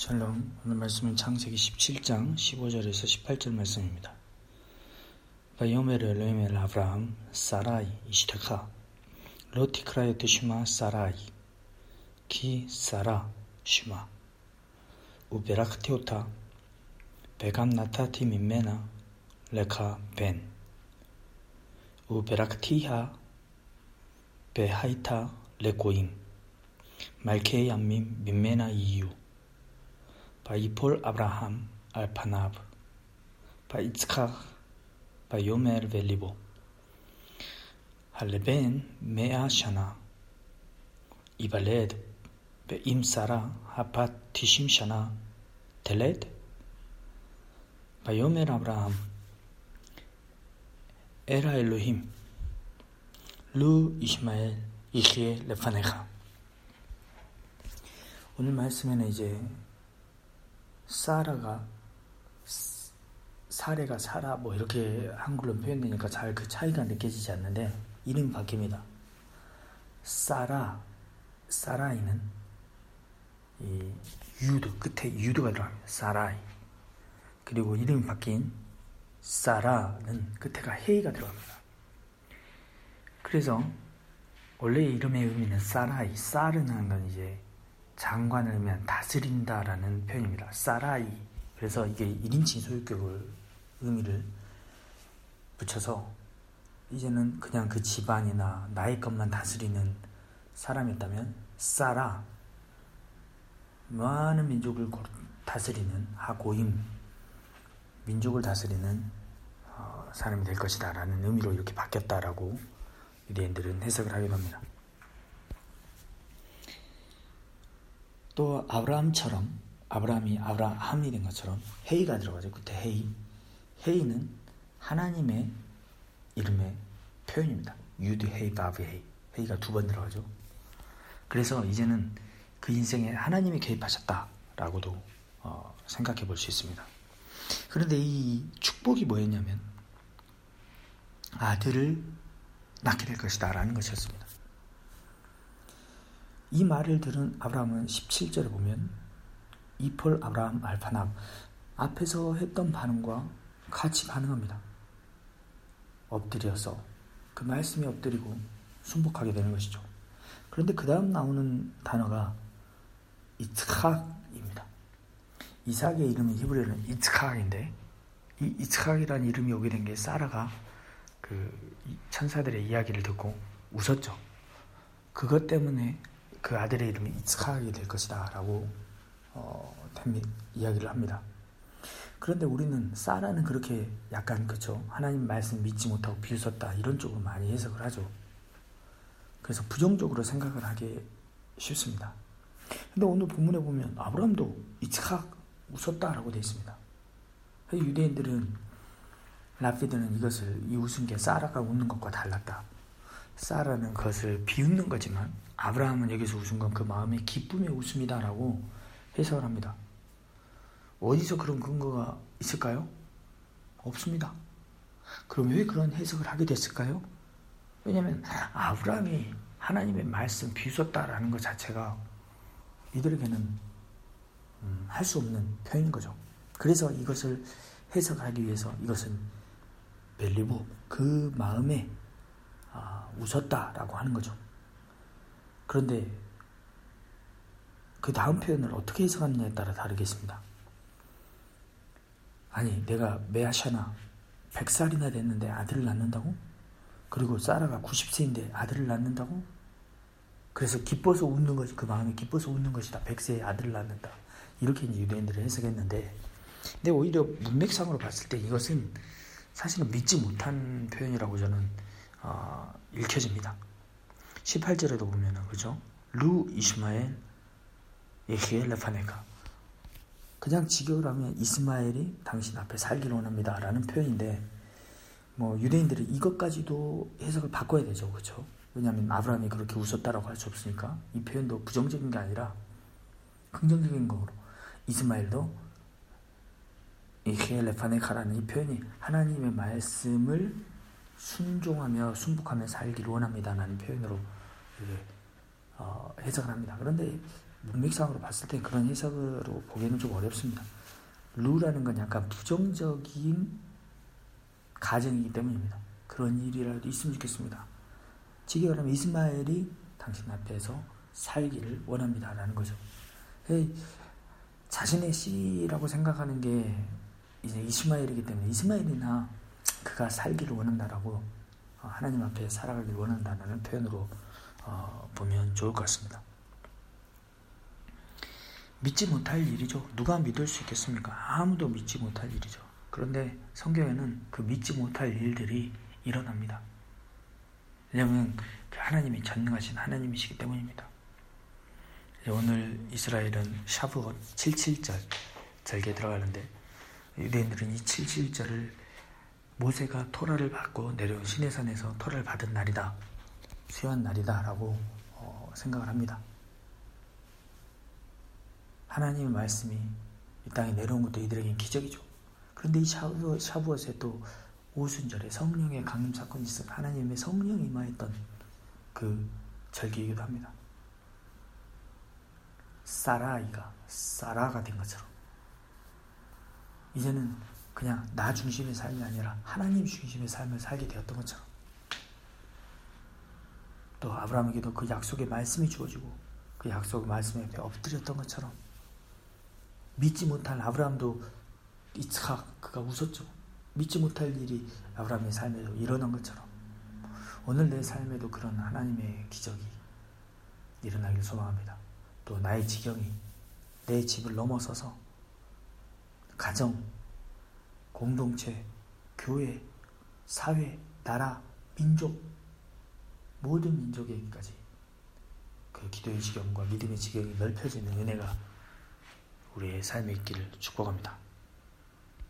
샬롬. 오늘 말씀은 창세기 17장 15절에서 18절 말씀입니다. ויאמר אלהים אל אברהם שרי אשתך לא תקרא את שמה שרי כי שרה שמה וברכתי אתה וגם נתתי ממנה לך בן וברכתיה והיתה לגוים 말케이 암민 민메나 이유 ויפול אברהם על פניו, ויצחק, ויאמר בליבו, הלבן מאה שנה, ייוולד, ואם שרה הבת תשעים שנה תלד? ויאמר אברהם, אל האלוהים, לו ישמעאל יחיה לפניך. 오늘 말씀에는 이제 사라가 사례가 사라 뭐 이렇게 한글로 표현되니까 잘 그 차이가 느껴지지 않는데 이름이 바뀝니다. 사라 사라이는 이 유드 끝에 유드가 들어갑니다. 사라이 그리고 이름이 바뀐 사라는 끝에가 헤이가 들어갑니다. 그래서 원래 이름의 의미는 사라이 사르는 건 이제 장관을 의미한 다스린다라는 표현입니다. 사라이. 그래서 이게 1인칭 소유격을 의미를 붙여서 이제는 그냥 그 집안이나 나의 것만 다스리는 사람이었다면 사라 많은 민족을 다스리는 הגוים 민족을 다스리는 어, 사람이 될 것이다 라는 의미로 이렇게 바뀌었다라고 유대인들은 해석을 하기도 합니다. 또 아브라함처럼 아브람이 아브라함이 된 것처럼 הא가 들어가죠. 그때 הא. הא는 하나님의 이름의 표현입니다. יוד הא וו הא. הא가 두 번 들어가죠. 그래서 이제는 그 인생에 하나님이 개입하셨다라고도 어, 생각해 볼 수 있습니다. 그런데 이 축복이 뭐였냐면 아들을 낳게 될 것이다라는 것이었습니다. 이 말을 들은 아브라함은 17절에 보면 이폴 아브라함 알파남 앞에서 했던 반응과 같이 반응합니다. 엎드려서 그 말씀에 엎드리고 순복하게 되는 것이죠. 그런데 그 다음 나오는 단어가 이츠학입니다. 이삭의 이름이 히브리어는 이츠학인데 이 이츠학이라는 이름이 오게 된 게 사라가 그 천사들의 이야기를 듣고 웃었죠. 그것 때문에 그 아들의 이름이 이츠카이 될 것이다 라고 어, 이야기를 합니다. 그런데 우리는 사라는 그렇게 약간 그죠 하나님 말씀 믿지 못하고 비웃었다 이런 쪽으로 많이 해석을 하죠. 그래서 부정적으로 생각을 하기 쉽습니다. 근데 오늘 본문에 보면 아브라함도 이츠카 웃었다라고 되어 있습니다. 유대인들은 라피드는 이것을 이 웃은 게 사라가 웃는 것과 달랐다. 사라는 그것을 비웃는 거지만 아브라함은 여기서 웃은 건 그 마음의 기쁨의 웃음이다라고 해석을 합니다. 어디서 그런 근거가 있을까요? 없습니다. 그럼 왜 그런 해석을 하게 됐을까요? 왜냐하면 아브라함이 하나님의 말씀 비웃었다라는 것 자체가 이들에게는 음, 할수 없는 표현인 거죠. 그래서 이것을 해석하기 위해서 이것은 벨리보 그 마음에 아, 웃었다라고 하는 거죠. 그런데 그 다음 표현을 어떻게 해석하느냐에 따라 다르겠습니다. 아니, 내가 메아샤나 100살이나 됐는데 아들을 낳는다고? 그리고 사라가 90세인데 아들을 낳는다고? 그래서 기뻐서 웃는 것이, 그 마음이 기뻐서 웃는 것이다. 100세에 아들을 낳는다. 이렇게 유대인들을 해석했는데, 근데 오히려 문맥상으로 봤을 때 이것은 사실은 믿지 못한 표현이라고 저는 어, 읽혀집니다. 18절에도 보면은 그죠? 루 이스마엘 예히엘 레파네가 그냥 직역을 하면 이스마엘이 당신 앞에 살기를 원합니다 라는 표현인데 뭐 유대인들이 이것까지도 해석을 바꿔야 되죠 그죠? 왜냐하면 아브라함이 그렇게 웃었다라고 할 수 없으니까 이 표현도 부정적인 게 아니라 긍정적인 거로 이스마엘도 이히엘 레파네카라는 이 표현이 하나님의 말씀을 순종하며 순복하며 살기를 원합니다라는 표현으로 어, 해석을 합니다. 그런데 문맥상으로 봤을 때 그런 해석으로 보기에는 좀 어렵습니다. 루라는 건 약간 부정적인 가정이기 때문입니다. 그런 일이라도 있으면 좋겠습니다. 지게 말하면 이스마엘이 당신 앞에서 살기를 원합니다라는 거죠. 자신의 씨라고 생각하는 게 이제 이스마엘이기 때문에 이스마엘이나 그가 살기를 원한다라고 어, 하나님 앞에 살아가길 원한다는 표현으로 어, 보면 좋을 것 같습니다. 믿지 못할 일이죠. 누가 믿을 수 있겠습니까? 아무도 믿지 못할 일이죠. 그런데 성경에는 그 믿지 못할 일들이 일어납니다. 왜냐하면 그 하나님이 전능하신 하나님이시기 때문입니다. 오늘 이스라엘은 샤브옷 77절 절기에 들어가는데 유대인들은 이 77절을 모세가 토라를 받고 내려온 시내산에서 토라를 받은 날이다. 수요한 날이다라고 어, 생각을 합니다. 하나님의 말씀이 이 땅에 내려온 것도 이들에겐 기적이죠. 그런데 이 샤브, 샤브옷에 또 오순절에 성령의 강림 사건이 있어 하나님의 성령이 임하였던 그 절기이기도 합니다. 사라이가 사라가 된 것처럼 이제는 그냥 나 중심의 삶이 아니라 하나님 중심의 삶을 살게 되었던 것처럼 또 아브라함에게도 그 약속의 말씀이 주어지고 그 약속의 말씀에 엎드렸던 것처럼 믿지 못한 아브라함도 이츠학 그가 웃었죠. 믿지 못할 일이 아브라함의 삶에도 일어난 것처럼 오늘 내 삶에도 그런 하나님의 기적이 일어나길 소망합니다. 또 나의 지경이 내 집을 넘어서서 가정, 공동체, 교회, 사회, 나라, 민족 모든 민족에게까지 그 기도의 지경과 믿음의 지경이 넓혀지는 은혜가 우리의 삶에 있기를 축복합니다.